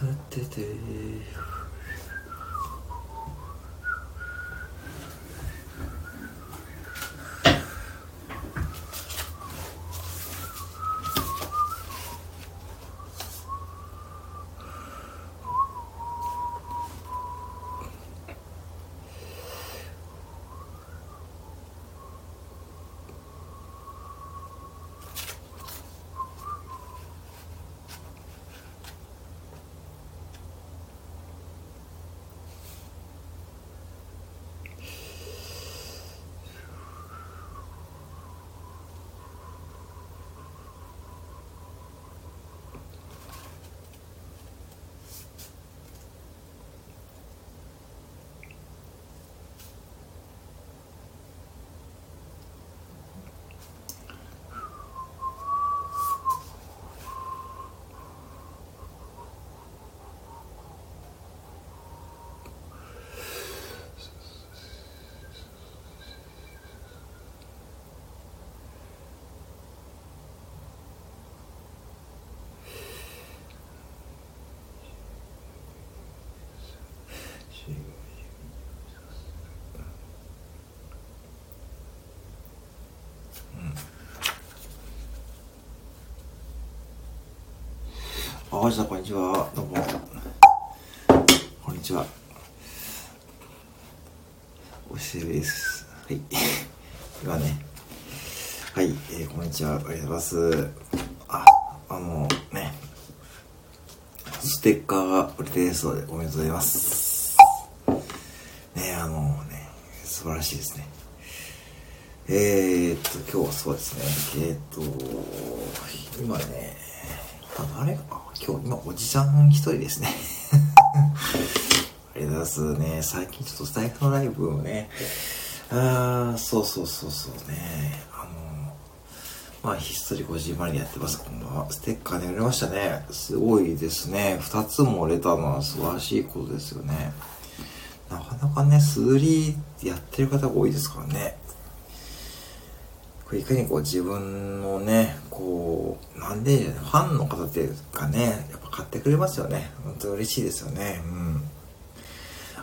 さててあ、わじさん、こんにちは。どうも。こんにちは。おしです。はい。今ね。はい、えー、こんにちは。ありがとうございます。あ、あのね。ステッカーが売れてですので、おめでとうございます。ね、あのね、素晴らしいですね。えー、っと、今日はそうですね。えー、っと、今ね、あれ今日、今、おじさん一人ですね。ありがとうございますね。最近ちょっとスタイフのライブをね、あー、そうそうそうそうね。あの、まあ、ひっそり50万でやってます。こんばんは。ステッカーで売れましたね。すごいですね。二つも売れたのは素晴らしいことですよね。なかなかね、数理やってる方が多いですからね。これいかにこう自分のね、こう、なんで、ファンの方っていうかね、やっぱ買ってくれますよね。本当嬉しいですよね。うん。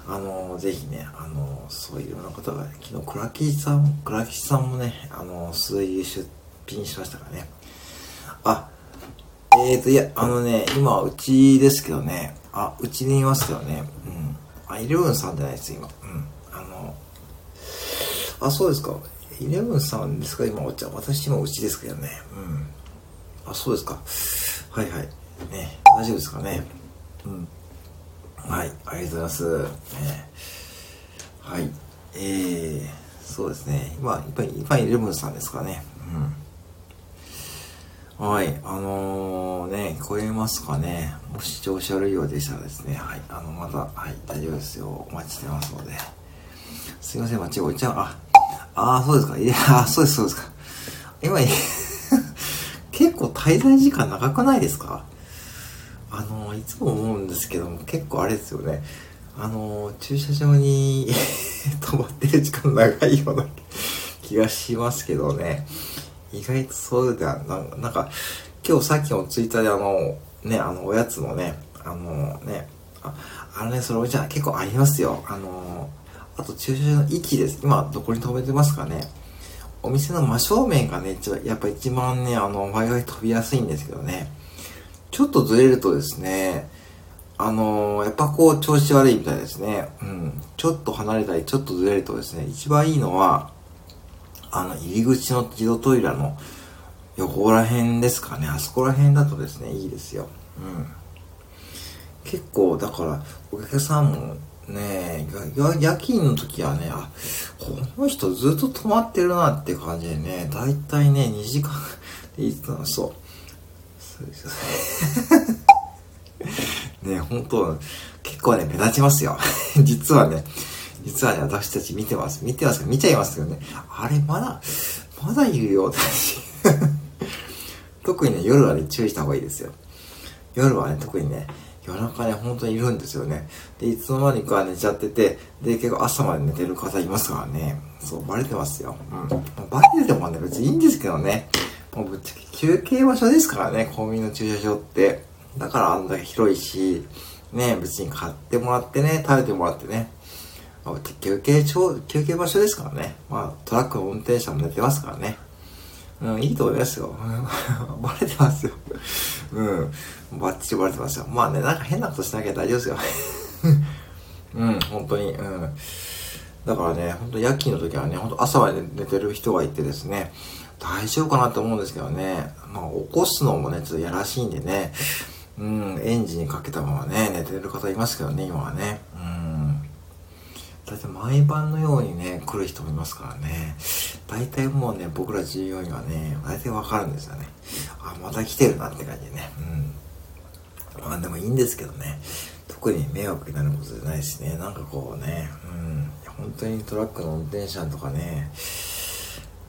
あの、ぜひね、あの、そういうような方が、昨日、倉木さん、倉木さんもね、あの、数位出品しましたからね。あ、えーと、いや、あのね、今、うちですけどね、あ、うちにいますよね。うん。あ、イレブンさんじゃないです、今。うん。あの、あ、そうですか。イレブンさんですか？今お茶。私もうちですけどね。うん。あ、そうですか。はいはい。ね、大丈夫ですかね？うん。はい、ありがとうございます。ね、はい。えー、そうですね。今、今、今、イレブンさんですかね？うん。はい。あのー、ね、聞こえますかね？もし調子悪いようでしたらですね。はい。あの、まだ、はい、大丈夫ですよ。お待ちしてますので。すいません、間違えちゃう。あ、ああ、そうですか。いや、そうです、そうですか。今、結構滞在時間長くないですか？あの、いつも思うんですけども、結構あれですよね。あの、駐車場に 止まってる時間長いような気がしますけどね。意外とそうではな、なんか、今日さっきもツイッターであの、ね、あの、おやつのね、あのね、ああのね、それじゃ結構ありますよ。あの、あと駐車場の位置です。今、どこに止めてますかね。お店の真正面がね、やっぱ一番ね、あの、Wi-Fi 飛びやすいんですけどね。ちょっとずれるとですね、あのー、やっぱこう調子悪いみたいですね。うん。ちょっと離れたり、ちょっとずれるとですね、一番いいのは、あの、入り口の自動トイレの横ら辺ですかね。あそこら辺だとですね、いいですよ。うん。結構、だから、お客さんもねえ、夜勤の時はね、あ、この人ずっと止まってるなって感じでね、だいたいね、2時間で いつの、そう。そうですよね。ね本当結構ね、目立ちますよ。実はね、実はね、私たち見てます。見てますか？見ちゃいますけどね。あれ、まだ、まだいるよ、私。特にね、夜はね、注意した方がいいですよ。夜はね、特にね、夜中ね、本当にいるんですよね。で、いつの間にか寝ちゃってて、で、結構朝まで寝てる方いますからね。そう、バレてますよ。うん。バレててもね、別にいいんですけどね。もうぶっちゃけ休憩場所ですからね、コンビニの駐車場って。だからあんだけ広いし、ね、別に買ってもらってね、食べてもらってね、あ、休憩場所ですからね。まあ、トラックの運転手も寝てますからね。うん、いいと思いますよ。バレてますよ。うん。バッチリバレてますよ。まあね、なんか変なことしなきゃ大丈夫ですよ。うん、本当に。うん。だからね、本当夜勤の時はね、本当朝まで寝てる人がいてですね、大丈夫かなって思うんですけどね、まあ起こすのもね、ちょっとやらしいんでね、うん、エンジンかけたままね、寝てる方いますけどね、今はね。うん。だいたい毎晩のようにね、来る人もいますからね。大体もうね、僕ら従業員はね、大体わかるんですよね。あ、また来てるなって感じでね。うん。まあでもいいんですけどね。特に迷惑になることじゃないしね。なんかこうね、うん。本当にトラックの運転手さんとかね、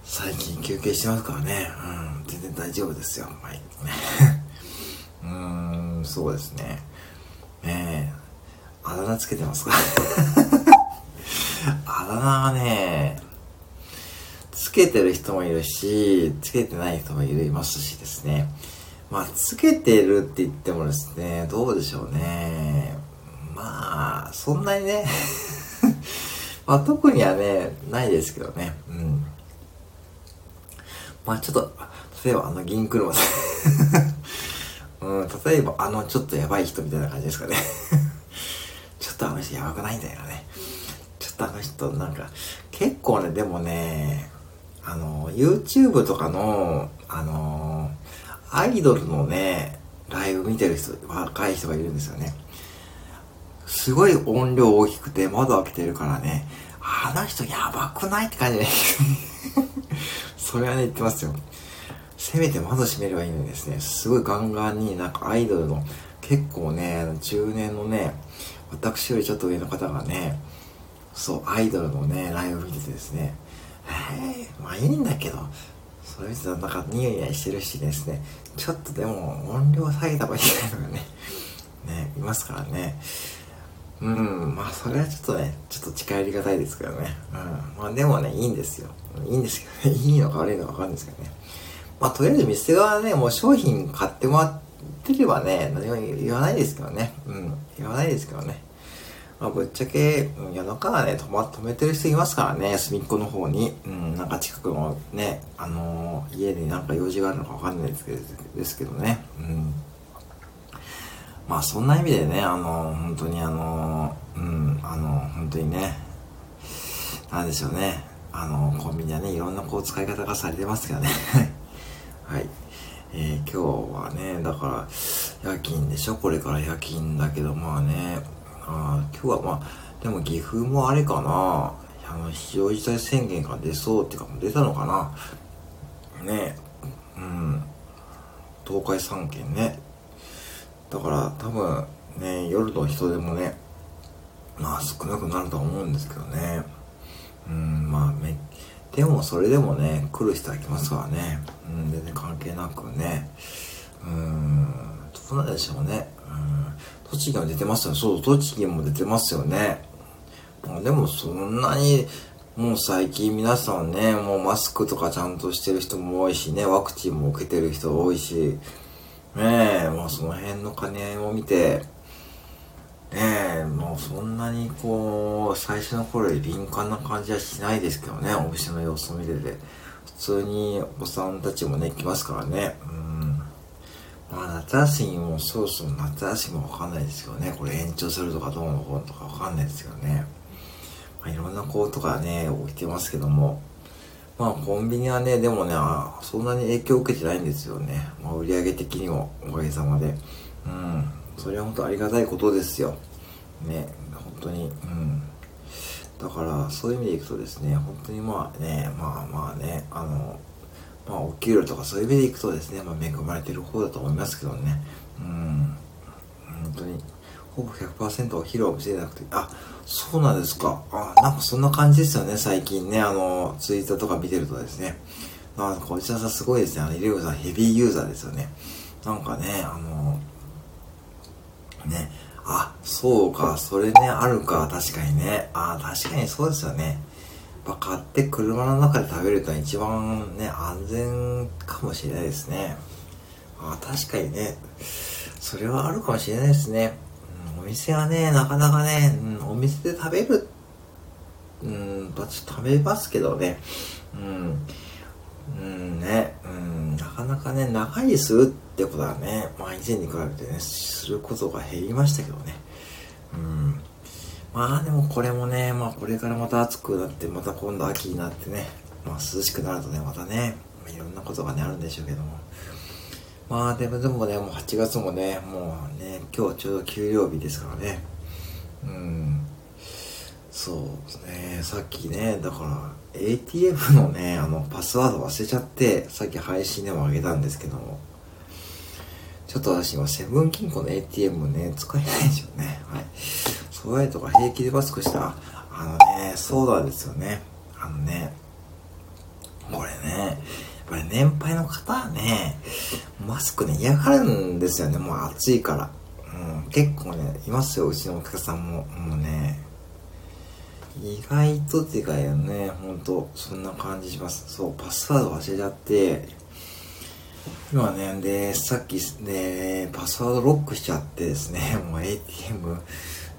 最近休憩してますからね。うん。全然大丈夫ですよ。はい。うーん、そうですね。ねえ。あだ名つけてますか？あだ名はね、つけてる人もいるし、つけてない人もいますしですね。まあ、つけてるって言ってもですね、どうでしょうね。まあ、そんなにね まあ、特にはね、ないですけどね。うん。まあ、ちょっと、例えばあの銀車で うん、例えばあのちょっとやばい人みたいな感じですかね ちょっとあの人やばくないんだよね。ちょっとあの人なんか、結構ね、でもね、あの、YouTube とかの、あの、アイドルのね、ライブ見てる人、若い人がいるんですよね。すごい音量大きくて窓開けてるからね、あの人やばくないって感じで それはね、言ってますよ。せめて窓閉めればいいのにですね、すごいガンガンになんかアイドルの結構ね、中年のね、私よりちょっと上の方がね、そう、アイドルのね、ライブ見ててですね、えー、まあいいんだけど、それ見てたらなんかニヤニヤしてるしですね、ちょっとでも音量下げた方がいいのがね、ね、いますからね。うん、まあそれはちょっとね、ちょっと近寄りがたいですけどね。うん。まあでもね、いいんですよ。いいんですけどね、いいのか悪いのかわかるんですけどね。まあとりあえず店側はね、もう商品買ってもらってればね、何も言わないですけどね。うん、言わないですけどね。まあぶっちゃけ、夜中はね、止ま、止めてる人いますからね、隅っこの方に。うん、なんか近くのね、あのー、家になんか用事があるのかわかんないですけど、ですけどね。うん。まあそんな意味でね、あの、本当にあの、うん、あの、本当にね、なんでしょうね。あの、コンビニはね、いろんなこう使い方がされてますけどね。はい。えー、今日はね、だから、夜勤でしょ？これから夜勤だけど、まあね、あ今日はまあ、でも岐阜もあれかな、あの、非常事態宣言が出そうっていうか、出たのかな。ねえ、うん、東海3県ね。だから多分ね、夜の人でもね、まあ少なくなるとは思うんですけどね。うん、まあめ、でもそれでもね、来る人は来ますからね。うん、全然関係なくね。うん、どうなんでしょうね。栃木も出てますよね。そう、栃木も出てますよね。でもそんなに、もう最近皆さんね、もうマスクとかちゃんとしてる人も多いしね、ワクチンも受けてる人多いし、ねえ、もうその辺の兼ね合いも見て、ねえ、もうそんなにこう、最初の頃より敏感な感じはしないですけどね、お店の様子を見てて。普通にお子さんたちもね、来ますからね。うん。夏休みもそろそろ夏休みもわかんないですけどね、これ延長するとかどうのこうのとかわかんないですけどね。まあ、いろんなことがね、起きてますけども。まあコンビニはね、でもね、そんなに影響を受けてないんですよね。まあ、売上的にもおかげさまで。うん。それは本当ありがたいことですよ。ね、本当に。うん。だから、そういう意味でいくとですね、本当にまあね、まあまあね、あの、まあお給料とかそういう意味でいくとですね、まあ恵まれてる方だと思いますけどね。うん。本当に。ほぼ100%お昼を見せなくて、あ、そうなんですか。あ、なんかそんな感じですよね、最近ね。あの、ツイッターとか見てるとですね。あ、こちらさんすごいですね。あの、イレブさんヘビーユーザーですよね。なんかね、あの、ね、あ、そうか、それね、あるか、確かにね。あ、確かにそうですよね。ぱ買って車の中で食べると一番ね、安全かもしれないですね。あ、確かにね。それはあるかもしれないですね。お店はね、なかなかね、お店で食べる、うん、ちょっと食べますけどね、うん、うんね、うん、なかなかね、長いするってことはね、まあ以前に比べてね、することが減りましたけどね。うん。まあでもこれもね、まあこれからまた暑くなって、また今度秋になってね、まあ涼しくなるとね、またね、いろんなことがね、あるんでしょうけども。まあでもでもね、もう8月もね、もうね、今日ちょうど給料日ですからね。うん。そうですね、さっきね、だから ATM のね、あの、パスワード忘れちゃって、さっき配信でもあげたんですけども、ちょっと私今、セブン金庫の ATM ね、使えないんですよね。はい。そういうとか平気でマスクした？あのね、そうなんですよね。あのね、これね、やっぱり年配の方はね、マスクね、嫌がるんですよね。もう暑いから。うん、結構ね、いますよ、うちのお客さんも。もうね、意外とっていうかね、ほんと、そんな感じします。そう、パスワード忘れちゃって、今ね、で、さっきね、パスワードロックしちゃってですね、もう ATM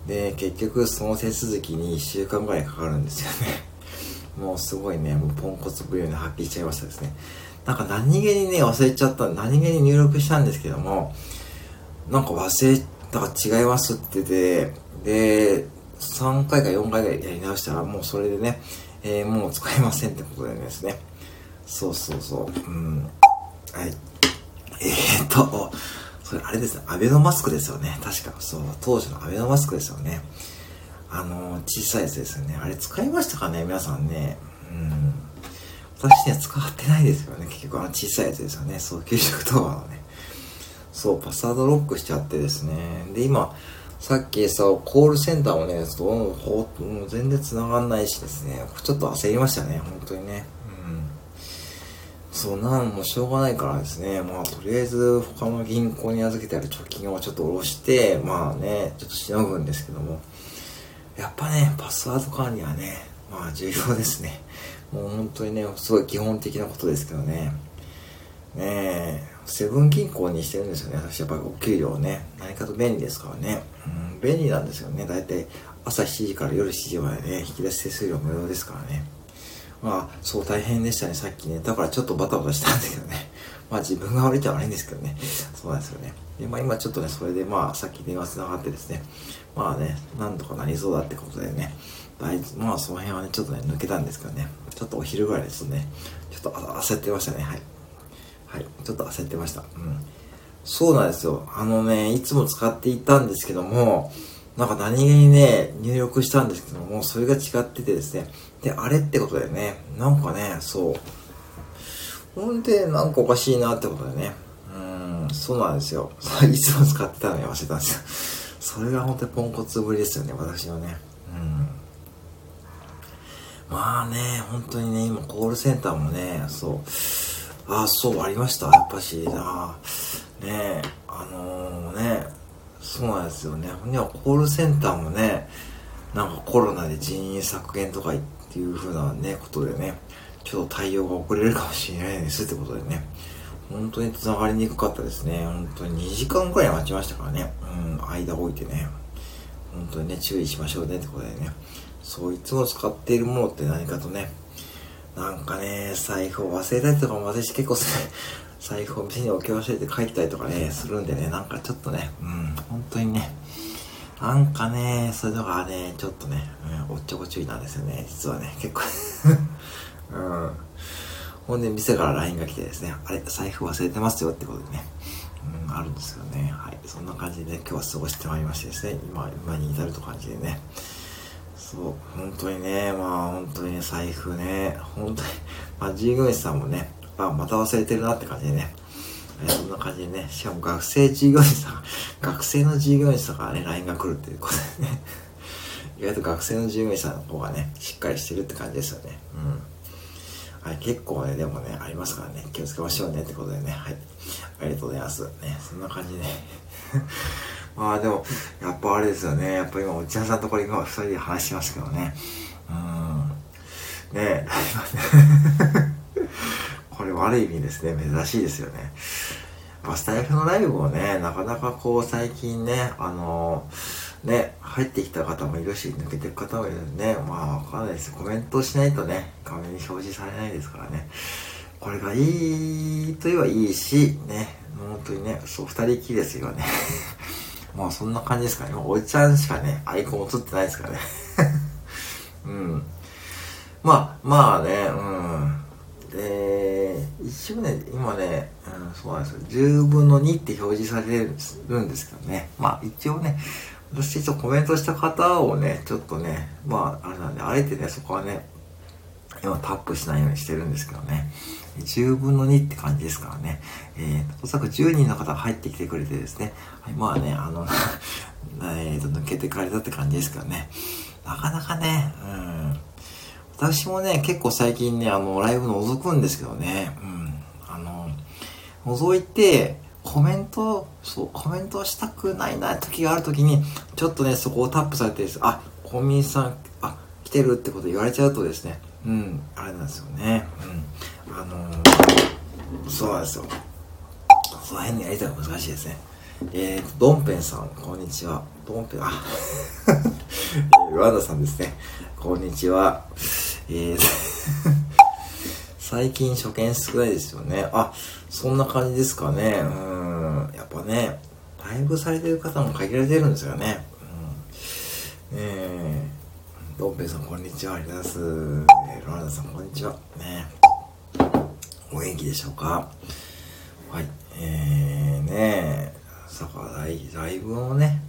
で、結局その手続きに1週間ぐらいかかるんですよね。もうすごいね、もうポンコツぶりに発揮しちゃいましたですね。なんか何気にね、忘れちゃった、何気に入力したんですけども、なんか忘れたか違いますっててで、3回か4回ぐらいやり直したら、もうそれでね、えー、もう使えませんってことでですね。そうそうそう。うん。はい。えー、っと、それあれです、アベノマスクですよね。確か、そう、当時のアベノマスクですよね。あの、小さいやつですよね。あれ使いましたかね皆さんね。うん。私には使ってないですよね。結局あの小さいやつですよね。そう、給食当番のね。そう、パスワードロックしちゃってですね。で、今、さっきさ、コールセンターもね、ちょっともう全然繋がんないしですね。ちょっと焦りましたね。本当にね。うん。そうなんもしょうがないからですね。まあ、とりあえず他の銀行に預けてある貯金をちょっと下ろして、まあね、ちょっとしのぐんですけども。やっぱね、パスワード管理はね、まあ重要ですね。もう本当にね、すごい基本的なことですけどね。ねえ、セブン銀行にしてるんですよね。私やっぱりお給料ね。何かと便利ですからね。うん、便利なんですよね。だいたい朝7時から夜7時までね、引き出し手数料無料ですからね。まあ、そう大変でしたね、さっきね。だからちょっとバタバタしたんですけどね。まあ自分が悪いっちゃ悪いんですけどね。そうなんですよね。で、まあ今ちょっとね、それでまあさっき電話繋がってですね。まあね、なんとかなりそうだってことでね。大まあその辺はね、ちょっとね、抜けたんですけどね。ちょっとお昼ぐらいですね。ちょっと焦ってましたね。はい。はい。ちょっと焦ってました。うん。そうなんですよ。あのね、いつも使っていたんですけども、なんか何気にね、入力したんですけども、それが違っててですね。で、あれってことでね、なんかね、そう。ほんで、なんかおかしいなってことでね。うん、そうなんですよ。いつも使ってたのに忘れたんですよ。それが本当にポンコツぶりですよね、私のね。うん。まあね、本当にね、今コールセンターもね、そう。ああ、そう、ありました。やっぱし、あねえあのー、ね、そうなんですよね。ほんにはコールセンターもね、なんかコロナで人員削減とか言ってっていう風なね、ことでね、ちょっと対応が遅れるかもしれないですってことでね、本当に繋がりにくかったですね。本当に2時間くらい待ちましたからね。うん、間置いてね。本当にね、注意しましょうねってことでね。そう、いつも使っているものって何かとね、なんかね、財布を忘れたりとかも私結構財布を店に置き忘れて帰ったりとかね、するんでね、なんかちょっとね、うん、本当にね、なんかね、そういうのがね、ちょっとね、うん、おっちょこちょいなんですよね、実はね、結構 うん。ほんで、店から LINE が来てですね、あれ、財布忘れてますよってことでね、うん、あるんですよね。はい。そんな感じでね、今日は過ごしてまいりましてですね、今、今に至ると感じでね。そう、本当にね、まあ本当にね、財布ね、本当に、まあ従業員さんもね、まあ、また忘れてるなって感じでね、えー、そんな感じでね、しかも学生従業員さん、学生の従業員さんからね、LINE が来るっていうことでね、意外と学生の従業員さんの方がね、しっかりしてるって感じですよね。うん。はい、結構ね、でもね、ありますからね、気をつけましょうねってことでね、はい。ありがとうございます。ね、そんな感じで、ね。まあでも、やっぱあれですよね、やっぱ今、お茶さんところ今二人で話してますけどね。うん。ねこれ悪い意味ですね、珍しいですよね。あスタイフのライブをね、なかなかこう最近ね、あのー、ね、入ってきた方もいるし、抜けていく方もいるんでね、まあわかんないです。コメントしないとね、画面に表示されないですからね。これがいいといえばいいし、ね、本当にね、そう、二人きりですよね。まあそんな感じですかね。おじちゃんしかね、アイコン映ってないですからね。うん。まあ、まあね、うん。で、一応ね、今ね、うん、そうなんですよ。10分の2って表示されるんですけどね。まあ一応ね、私一応コメントした方をね、ちょっとね、まああれなんで、あえてね、そこはね、今タップしないようにしてるんですけどね。10分の2って感じですからね。えー、おそらく10人の方が入ってきてくれてですね。はい、まあね、あの えーと、抜けてかれたって感じですからね。なかなかね、うん。私もね、結構最近ね、あの、ライブ覗くんですけどね、うん。あの、覗いて、コメント、そう、コメントしたくないな時がある時に、ちょっとね、そこをタップされてです、あ、コンビニさん、あ、来てるってこと言われちゃうとですね、うん、あれなんですよね。うん。あのー、そうなんですよ。その辺にやりたいの難しいですね。えーと、ドンペンさん、こんにちは。ドンペン、あ、ワンダさんですね。こんにちは。えー、最近初見少ないですよね。あ、そんな感じですかね。うん。やっぱね、ライブされてる方も限られてるんですよね。うん。ねえーロンペイさんこんにちは、ありがとうございます。えー、ロナダさんこんにちは。ねお元気でしょうか？はい。えー、ねさかライライブをね、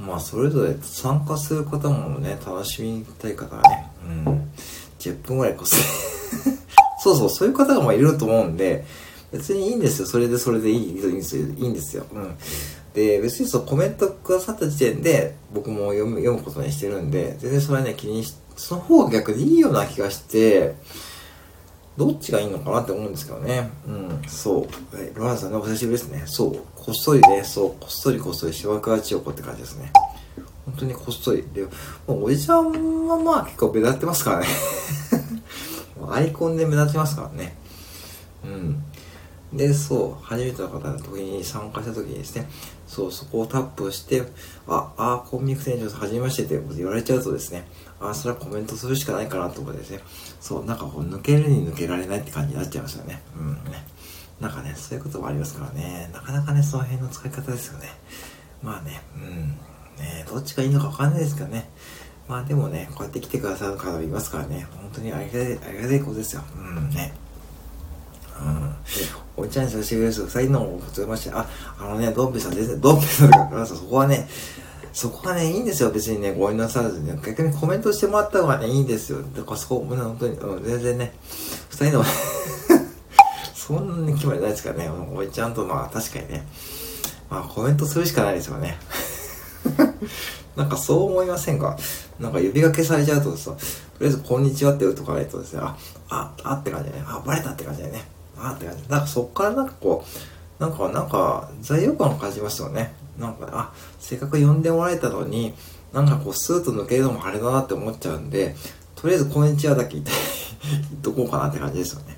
まあそれぞれ参加する方もね、楽しみたい方はね、うん、10分ぐらいこそ そうそう、そういう方がまあいると思うんで、別にいいんですよ。それでそれでいい、いいんですよ。いいんですよ。うん。で、別にそうコメントくださった時点で僕も読む、読むことにしてるんで、全然それはね、気にし、その方が逆にいいような気がして、どっちがいいのかなって思うんですけどね。うん、そう。えロランさんね、お久しぶりですね。そう。こっそりね、そう、こっそりこっそり、しわくわちよこって感じですね。本当にこっそり。で、もうおじちゃんはまあ結構目立ってますからね。アイコンで目立ちますからね。うん。で、そう、初めての方の時に参加した時にですね、そう、そこをタップして、あ、あ、コンビニ店長さん初めましてって言われちゃうとですね、あ、それはコメントするしかないかなと思ってですね、そう、なんかこう抜けるに抜けられないって感じになっちゃいますよね。うんね。なんかね、そういうこともありますからね、なかなかね、その辺の使い方ですよね。まあね、うん、ね、どっちがいいのかわかんないですけどね。まあでもね、こうやって来てくださる方もいますからね、本当にありがたい、ありがたいことですよ。うんね。うん。お茶にさせてくれる人、最近のもございまして、あ、あのね、ドンペさん全然、ドンペさんとか、そこはね、そこはね、いいんですよ。別にね、ご遠慮さらずに、ね、逆にコメントしてもらった方がね、いいんですよ。だからそこ、ね、本当に、うん、全然ね、二人の そんなに決まりないですからね。おいちゃんと、まあ、確かにね、まあ、コメントするしかないですよね。なんかそう思いませんか？なんか指がけされちゃうとさ、とりあえずこんにちはって打っとかないとですね、あ、あ、あって感じだね。あ、バレたって感じだよね。あって感じ。なんかそっからなんかこう、なんか、なんか、罪悪感を感じますよね。なんか、あ、せっかく呼んでもらえたのに、なんかこう、スーッと抜けるのもあれだなって思っちゃうんで、とりあえずこんにちはだけ言って言っとこうかなって感じですよね。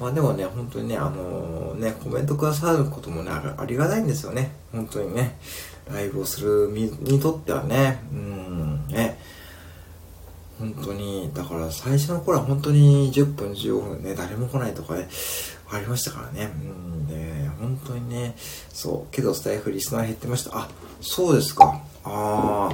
まあでもね、本当にね、あのー、ね、コメントくださることもね、ありがたいんですよね。本当にね。ライブをする身にとってはね、うん、ね。本当に、だから最初の頃は本当に10分15分ね、誰も来ないとかね、ありましたからね。うんで、本当にね、そう、けどスタイフリスナー減ってました。あ、そうですか。あ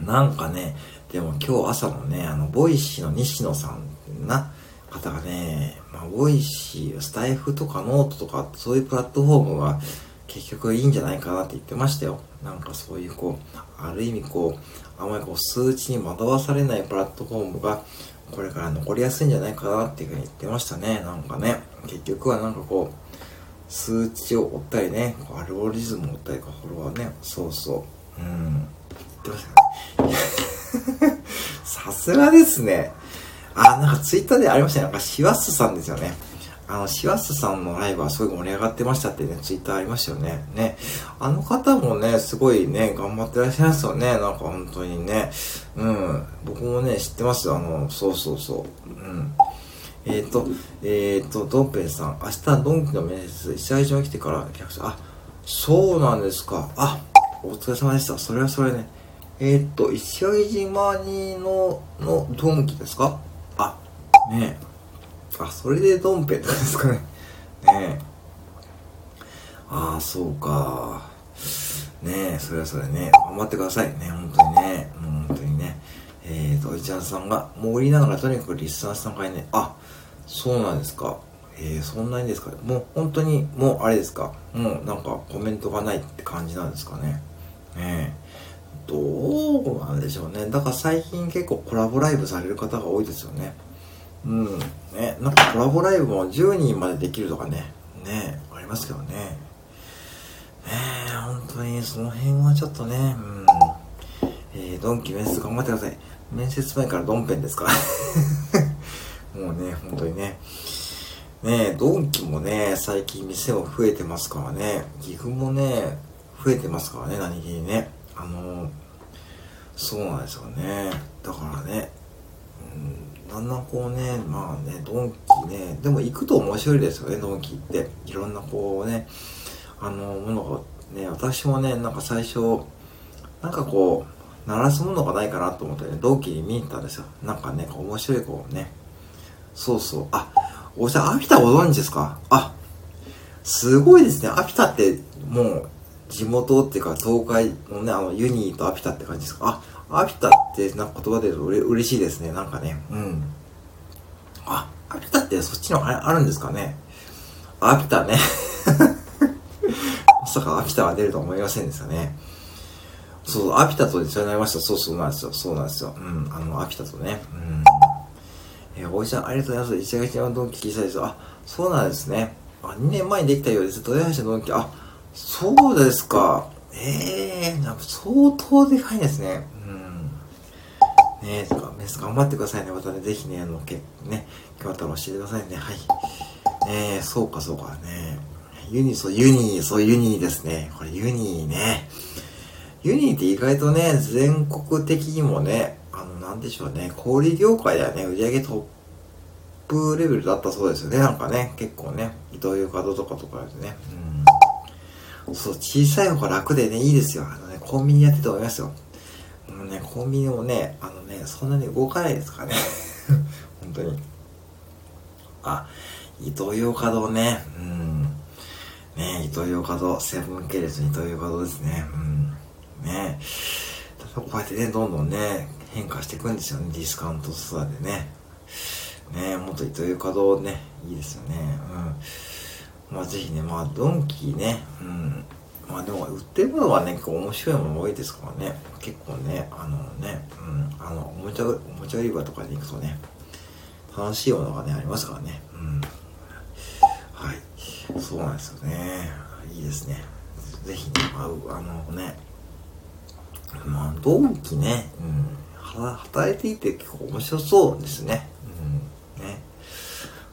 あ、なんかね、でも今日朝のね、あの、ボイシーの西野さんな方がね、まあ、ボイシー、スタイフとかノートとか、そういうプラットフォームが結局いいんじゃないかなって言ってましたよ。なんかそういうこう、ある意味こう、あまりこう数値に惑わされないプラットフォームが、これから残りやすいんじゃないかなっていうふうに言ってましたね。なんかね、結局はなんかこう、数値を追ったりね、アルゴリズムを追ったりか、フォロワーね、そうそう、うん、言ってましたね。さすがですね。あ、なんかツイッターでありましたね。なんかシワッスさんですよね。あの、シワスさんのライブはすごい盛り上がってましたってね、ツイッターありましたよね。ね。あの方もね、すごいね、頑張ってらっしゃいますよね。なんか本当にね。うん。僕もね、知ってます。あの、そうそうそう。うん。えっ、ー、と、えっ、ー、と、ドンペンさん、明日ドンキの面接、石原島に来てから客者、あ、そうなんですか。あ、お疲れ様でした。それはそれね。えっ、ー、と、石垣島にの、のドンキですか、ねえ。あ、それでドンペンなんですかね。ねえ。ああ、そうか。ねえ、それはそれね。頑張ってくださいね。本当にね。本当にね。えっ、ー、と、イチャンさんが、もう売りながらとにかくリスナーさん会ね。あ、そうなんですか。えー、そんなにですかもう本当に、もうあれですかもうなんかコメントがないって感じなんですかね。ねえ。どうなんでしょうね。だから最近結構コラボライブされる方が多いですよね。うん。ね、なんかコラボライブも10人までできるとかね。ね、ありますけどね。ね本当にその辺はちょっとね、うん。えー、ドンキ面接頑張ってください。面接前からドンペンですか もうね、本当にね。ねドンキもね、最近店も増えてますからね。岐阜もね、増えてますからね、何気にね。あのそうなんですよねだからね、だんだんこうねまあねドンキねでも行くと面白いですよねドンキって。いろんなこうねあのものがね私もねなんか最初なんかこう鳴らすものがないかなと思ってねドンキに見に行ったんですよ。なんかね面白いこうね。そうそう。あおじさんアピタご存知ですか？あすごいですね。アピタってもう地元っていうか東海のね、あの、ユニーとアピタって感じですか？あ、アピタってなんか言葉で言うとうれ嬉しいですね。なんかね。うん。あ、アピタってそっちのああるんですかね。アピタね。まさかアピタが出るとは思いませんでしたね。そう、アピタと一緒になりました。そうそうなんですよ。そうなんですよ。うん。あの、アピタとね。うん。えー、おじちゃん、ありがとうございます。石垣島のドンキ聞きたいです。あ、そうなんですね。あ、2年前にできたようです。豊橋のドンキ。あ、そうですか。ええー、なんか相当でかいですね。うん。ね、頑張ってくださいね。またね、ぜひね、あの、けね、今日ったら教えてくださいね。はい。ね、そうかそうかね。ユニ、そう、ユニー、そう、ユニですね。これユニーね。ユニって意外とね、全国的にもね、あの、なんでしょうね、小売業界ではね、売り上げトップレベルだったそうですよね。なんかね、結構ね、伊藤洋華堂とかとかですね。うんそう、小さい方が楽でね、いいですよ。あのね、コンビニやってて思いますよ。ね、コンビニもね、あのね、そんなに動かないですからね。本当に。あ、伊東洋華堂ね。うん。ね伊東洋華堂、セブン系列の伊東洋華堂ですね。うん。ねこうやってね、どんどんね、変化していくんですよね。ディスカウントストアでね。ねもっと伊東洋華堂ね、いいですよね。うん。まあぜひね、まあドンキね、うん。まあでも売ってるものはね、結構面白いもの多いですからね。結構ね、あのね、うん、あの、おもちゃ、おもちゃ売り場とかに行くとね、楽しいものがね、ありますからね。うん。はい。そうなんですよね。いいですね。ぜひね、あ、あのね、まあ、ドンキね、うん、働いていて結構面白そうですね。うん、ね。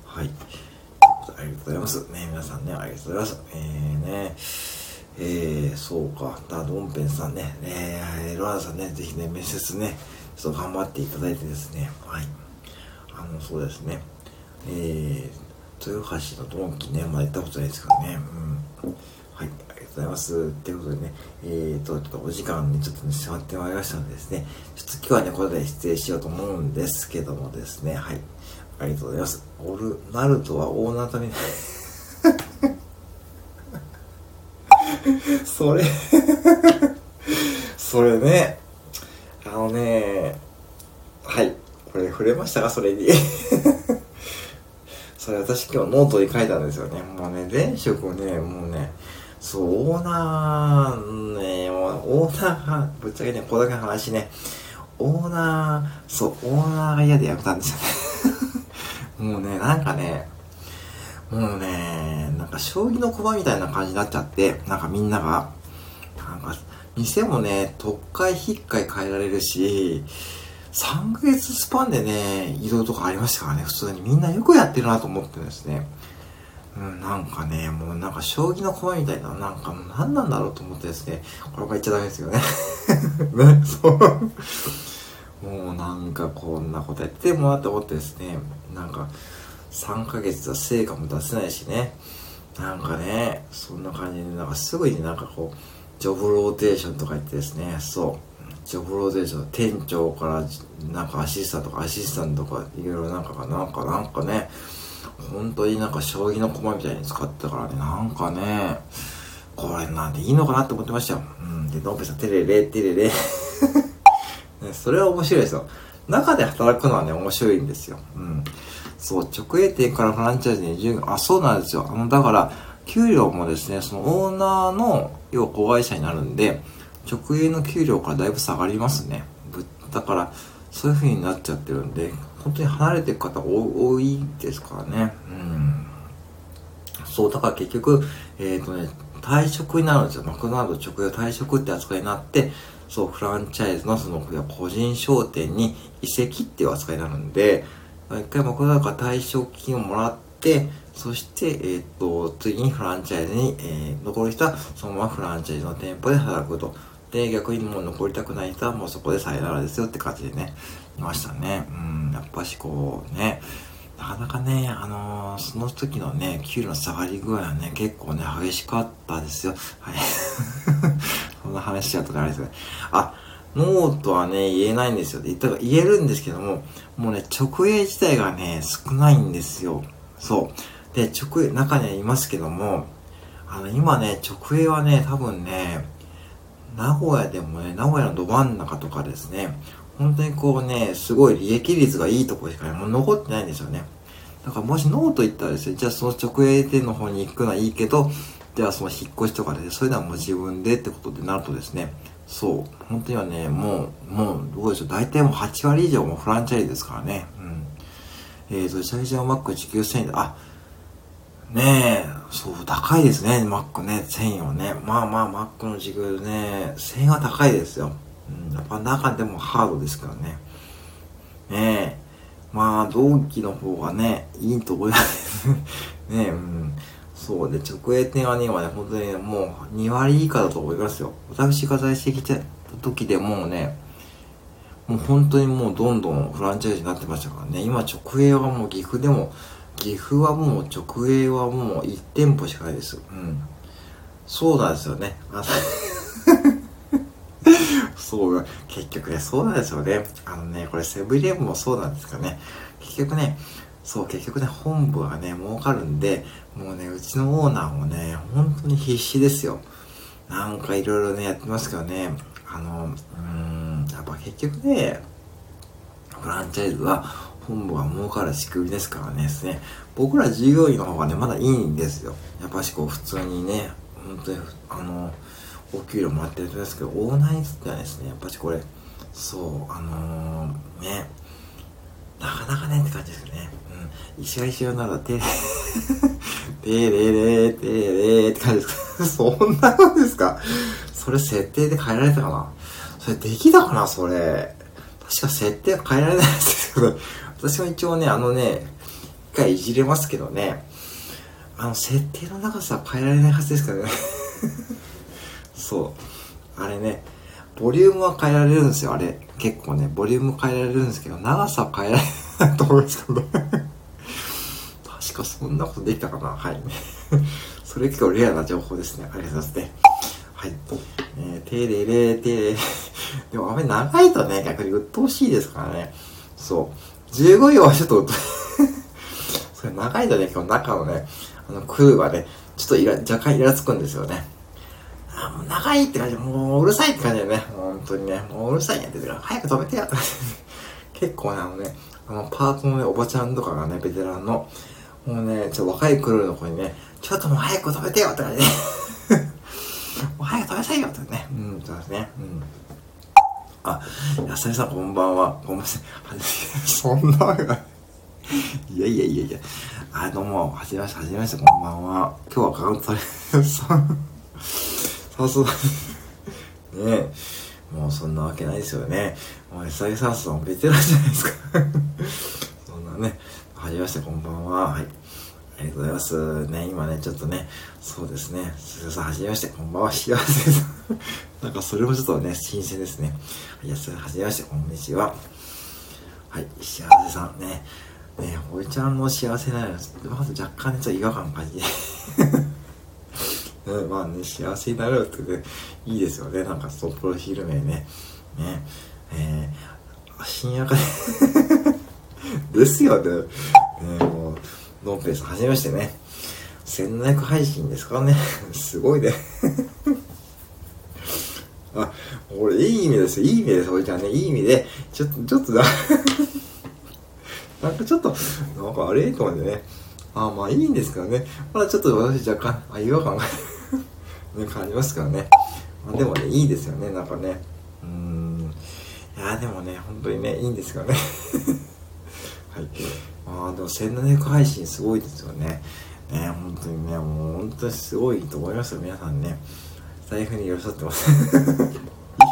はい。ありがとうございます。ね、皆さんね、ありがとうございます。えー、ね、えー、そうか、ダドンペンさんね、えー、ロアナさんね、ぜひね、面接ね、ちょっと頑張っていただいてですね、はい。あの、そうですね、えー、豊橋のドンキね、まだ行ったことないですからね、うん。はい、ありがとうございます。ということでね、えーと、ちょっとお時間にちょっとね、迫ってまいりましたのでですね、ちょっと今日はね、これで失礼しようと思うんですけどもですね、はい。ありがとうございます。オルナルトは大ナタに それ。それね、あのね、はい。これ触れましたか？それに。それ私今日ノートに書いたんですよね。もうね、前職ね、もうね、そう、オーナー、ね、もう、オーナーが、ぶっちゃけね、これだけの話ね、オーナー、そう、オーナーが嫌でやめたんですよね。もうね、なんかね、もうね、なんか将棋の駒みたいな感じになっちゃって、なんかみんなが、なんか、店もね、特会引っかい変えられるし、3ヶ月スパンでね、移動とかありましたからね、普通にみんなよくやってるなと思ってですね。うん、なんかね、もうなんか将棋の駒みたいな、なんか何なんだろうと思ってですね、これが言っちゃダメですよね。ね、そう。もうなんかこんなことやってもらって思ってですね、なんか、3ヶ月は成果も出せないしね。なんかね、そんな感じで、なんかすぐになんかこう、ジョブローテーションとか言ってですね、そう、ジョブローテーション、店長からなんかアシスタントとかアシスタントとかいろいろなんかが、なんかなんかね、本当になんか将棋の駒みたいに使ってたからね、なんかね、これなんでいいのかなって思ってましたよ。うん。で、ノブさん、テレレ、テレレ。ね、それは面白いですよ。中で働くのはね、面白いんですよ。うん。そう、直営店からフランチャイズに従業あ、そうなんですよ。あの、だから、給料もですね、そのオーナーの、要は子会社になるんで、直営の給料からだいぶ下がりますね。だから、そういう風になっちゃってるんで、本当に離れていく方多いですからね。うん。そう、だから結局、えっ、ー、とね、退職になるんですよ。マクドナルド直営退職って扱いになって、そう、フランチャイズのその個人商店に移籍っていう扱いになるんで、一回マクドナルドか退職金をもらって、そして、えっ、と、次にフランチャイズに、えー、残る人はそのままフランチャイズの店舗で働くと。で、逆にもう残りたくない人はもうそこでさよならですよって感じでね、いましたね。うん、やっぱしこうね、なかなかね、あのー、その時のね、給料の下がり具合はね、結構ね、激しかったですよ。はい。そんな話しちゃうとかあれですね。あ、ノーとはね、言えないんですよ。言ったら言えるんですけども、もうね、直営自体がね、少ないんですよ。そう。で、直営、中にはいますけども、あの、今ね、直営はね、多分ね、名古屋でもね、名古屋のど真ん中とかですね、本当にこうね、すごい利益率がいいとこしか、ね、もう残ってないんですよね。だからもしノーと言ったらですね、じゃあその直営店の方に行くのはいいけど、じゃあその引っ越しとかで、ね、それではもう自分でってことでなるとですね、そう、本当にはね、もう、もう、どうでしょう、大体もう8割以上もフランチャイズですからね。うん。えーと、シャリジャーマック時給1000円で、あ、ねえ、そう、高いですね、マックね、1000円はね。まあまあ、マックの時給ね、1000円は高いですよ。うん、やっぱ中でもハードですからね。ねえ。まあ、同期の方がね、いいと思います。ねえ、うん。そうで、直営店はね、今ね、本当に、もう2割以下だと思いますよ。私が在籍した時でもうね、もう本当にもうどんどんフランチャイズになってましたからね。今直営はもう岐阜でも、岐阜はもう直営はもう1店舗しかないです。うん。そうなんですよね。あ そう、結局ね、そうなんですよね。あのね、これセブンイレブンもそうなんですかね。結局ね、そう、結局ね、本部がね、儲かるんで、もうね、うちのオーナーもね、本当に必死ですよ。なんかいろいろね、やってますけどね、あの、うーん、やっぱ結局ね、フランチャイズは本部が儲かる仕組みですからね、ですね。僕ら従業員の方がね、まだいいんですよ。やっぱしこう、普通にね、本当に、あの、お給料もらってるんですけど、オーナーにつってはですね、やっぱしこれ、そう、あのー、ね、なかなかねって感じですね。石が一緒なると、て、てれれ、てれれって感じですか。そんなのですかそれ設定で変えられたかなそれできたかなそれ。確か設定は変えられないですけど、私は一応ね、あのね、一回いじれますけどね、あの、設定の長さは変えられないはずですからね。そう。あれね、ボリュームは変えられるんですよ、あれ。結構ね、ボリューム変えられるんですけど、長さは変えられないと思うんですけど。確かそんなことできたかなはい。それ結構レアな情報ですね。ありがとうございます。はい。えー、てれれてれ。でもあれ長いとね、逆に鬱陶しいですからね。そう。15秒はちょっと、それ長いとね、今日中のね、あの、クルーはね、ちょっとイラ、若干イラつくんですよね。あ、もう長いって感じもううるさいって感じだよね。本当にね。もううるさいやってる早く止めてや結構ね、あのね、あの、パートのね、おばちゃんとかがね、ベテランの、もうね、ちょっと若いクルーの子にね、ちょっともう早く止めてよって感じで、もう早く止めなさいよってね。うん、そうですね。うん。あ、やさりさんこんばんは。ごめんなさい。そんなわけない。いやいやいやいや。あ、どうも、はじめまして、はじめまして、こんばんは。今日はカウントさん。さすがに。ねもうそんなわけないですよね。もうサースはベテランじゃないですか そんなね。はじめまして、こんばんは。はい。ありがとうございます。ね、今ね、ちょっとね、そうですね。すずさん、はじめまして、こんばんは、幸せです。なんかそれもちょっとね、新鮮ですね。いや、それはじめまして、こんにちは。はい、幸せさんね。ね、堀ちゃんの幸せなのまず若干ね、ちょっと違和感感じて。うん、まあね、幸せになろうってね、いいですよね。なんか、そのプロフィール名ね。ね。えー、深夜かね。ですよね。ねもう、ノンペース、はじめましてね。1700配信ですからね。すごいね。あ、俺、いい意味ですよ。いい意味です。俺じゃあね、いい意味で、ちょっと、ちょっとだ、なんかちょっと、なんかあれと思ってね。あまあいいんですけどね。まだちょっと私若干、あ、違和感がね、感じますからね。まあ、でもね、いいですよね。なんかね。うん。いやでもね、本当にね、いいんですよね。はい。まあでも1700配信すごいですよね。ね、本当にね、もう本当にすごいと思いますよ、皆さんね。財布に寄り添ってます。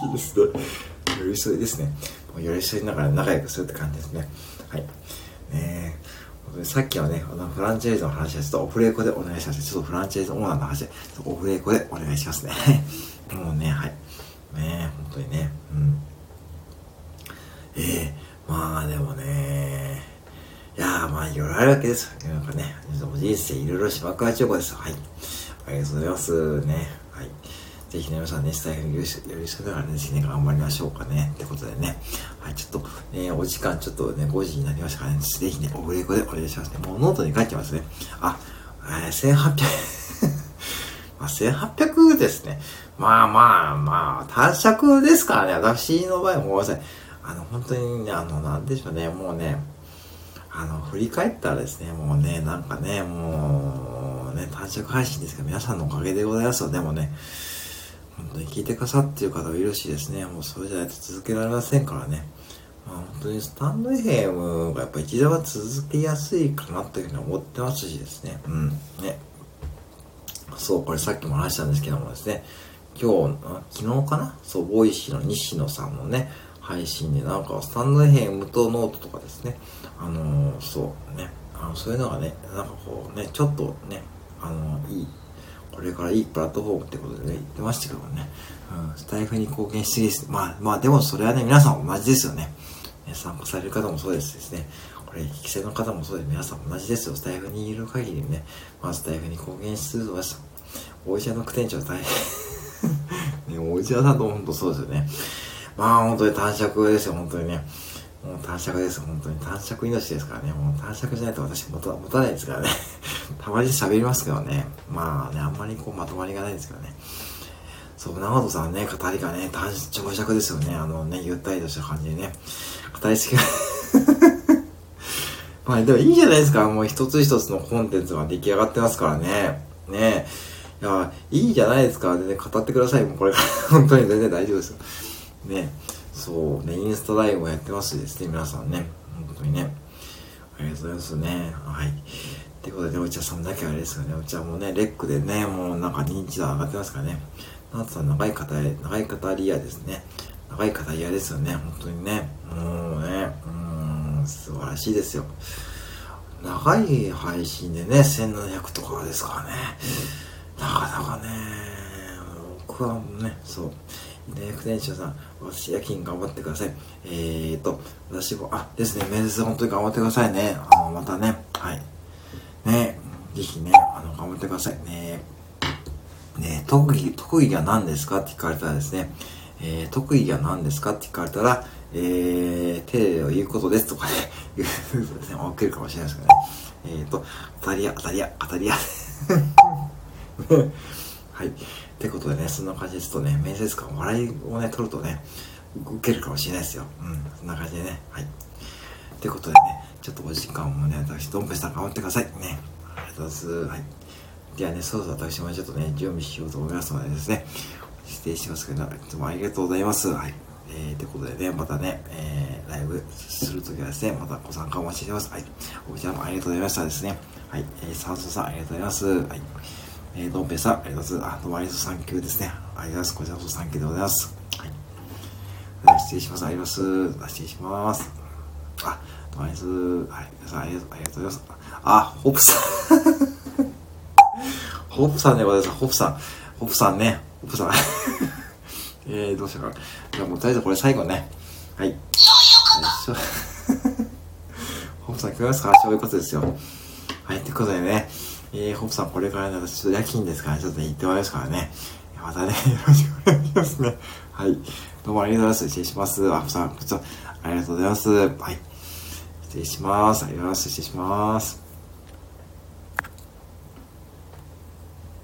いいですね。寄り添いですね。もう寄り添いながら仲良くするって感じですね。はい。ねさっきはね、あの、フランチャイズの話はちょっとオフレコでお願いします。ちょっとフランチャイズオーナーの話、オフレコでお願いしますね。もうね、はい。ね本当にね、うん。ええー、まあでもね、いやーまあいろいろあるわけです。なんかね、人生いろいろしばくわちょこです。はい。ありがとうございます。ね。はい。ぜひね、皆さんね、スタイフに寄り添いながらね、ぜひね、頑張りましょうかね。ってことでね。はい、ちょっと、ね、お時間ちょっとね、5時になりましたからね、ぜひね、オフレコでお願いしますね。もうノートに書いてますね。あ、えー、1800 まあ、1800ですね。まあまあまあ、短尺ですからね、私の場合はごめんなさい。あの、本当にね、あの、なんでしょうね、もうね、あの、振り返ったらですね、もうね、なんかね、もう、ね、短尺配信ですけど、皆さんのおかげでございますよ。でもね、本当に聞いてくださっている方がいるしですね、もうそれじゃないと続けられませんからね。まあ本当にスタンド FM がやっぱ一度は続けやすいかなというふうに思ってますしですね。うん。ね。そう、これさっきも話したんですけどもですね、今日、昨日かな？そう、ボイシーの西野さんのね、配信でなんかスタンド FM とノートとかですね、あのー、そうね、あのそういうのがね、なんかこうね、ちょっとね、あのー、いい、これからいいプラットフォームってことでね、言ってましたけどね、うん、スタイフに貢献しすぎです。まあ、まあでもそれはね、皆さん同じですよね。ね参加される方もそうですですね。これ、引きの方もそうです。皆さん同じですよ。スタイフにいる限りね、まあスタイフに貢献し続けます。お医者の副店長大変。ね、お医者さんと本当そうですよね。まあ本当に短尺ですよ、本当にね。もう短尺です、本当に。短尺命ですからね。もう短尺じゃないと私持た持たないですからね。たまに喋りますけどね。まあね、あんまりこうまとまりがないですけどね。そう、長門さんね、語りがね、短長尺ですよね。あのね、ゆったりとした感じでね。語りすぎ まあでもいいじゃないですか。もう一つ一つのコンテンツが出来上がってますからね。ねいや、いいじゃないですか。全然語ってください。もうこれから本当に全然大丈夫ですよ。ね。そうね、インスタライブもやってますしですね、皆さんね。本当にね。ありがとうございますね。はい。ってことで、お茶さんだけあれですよね。お茶もね、レックでね、もうなんか認知度上がってますからね。ナツさん、長い語り、長い語り屋ですね。長い語り屋ですよね。本当にね。もうね、うん、素晴らしいですよ。長い配信でね、1700とかですからね。なかなかね、僕はね、そう。ね、副店長さん、私夜勤頑張ってください。えーと、私も、あ、ですね、面接本当に頑張ってくださいね。あの、またね、はい。ね、ぜひね、あの、頑張ってくださいね。ね、特技、特技は何ですかって聞かれたらですね、えー、特技は何ですかって聞かれたら、えー、テレビを言うことですとかね、言うとですね、起きるかもしれないですけどね。えーと、当たり屋、当たり屋、当たり屋。はい。ってことでね、そんな感じですとね、面接官笑いをね、取るとね、受けるかもしれないですよ。うん、そんな感じでね。はい。ってことでね、ちょっとお時間もね、私、ドンペさん頑張ってください。ね。ありがとうございます。はい。ではね、そろそろ私もちょっとね、準備しようと思いますのでですね、失礼しますけど、いつもありがとうございます。はい。えー、ということでね、またね、えー、ライブするときはですね、またご参加お待ちしてます。はい。お茶もありがとうございましたですね。はい。えー、サウスさんありがとうございます。はい。えー、ドンペさん、ありがとうございます。あ、どうもありがとうサンキューですね。ありがとうございます。こちらこそサンキューでございます。はい。失礼します。あります。失礼します。あ、どうもありす。はい。皆さんありがとうございます。あ、ホップさん。ホップさんでございます。ホップさん。ホップさんね。ホップさん。えー、どうしようかな。じゃあもうとりあえずこれ最後ね。はい。ホップさん聞こえますか？そういうことですよ。はい、ということでね、えー、ホップさんこれからね、私ちょっと夜勤ですから、ね、ちょっとね、行ってまいますからね。またね、よろしくお願いしますね。はい。どうもありがとうございます。失礼します。ホップさん、こちら、ありがとうございます。はい。失礼します。ありがとうございます。失礼します。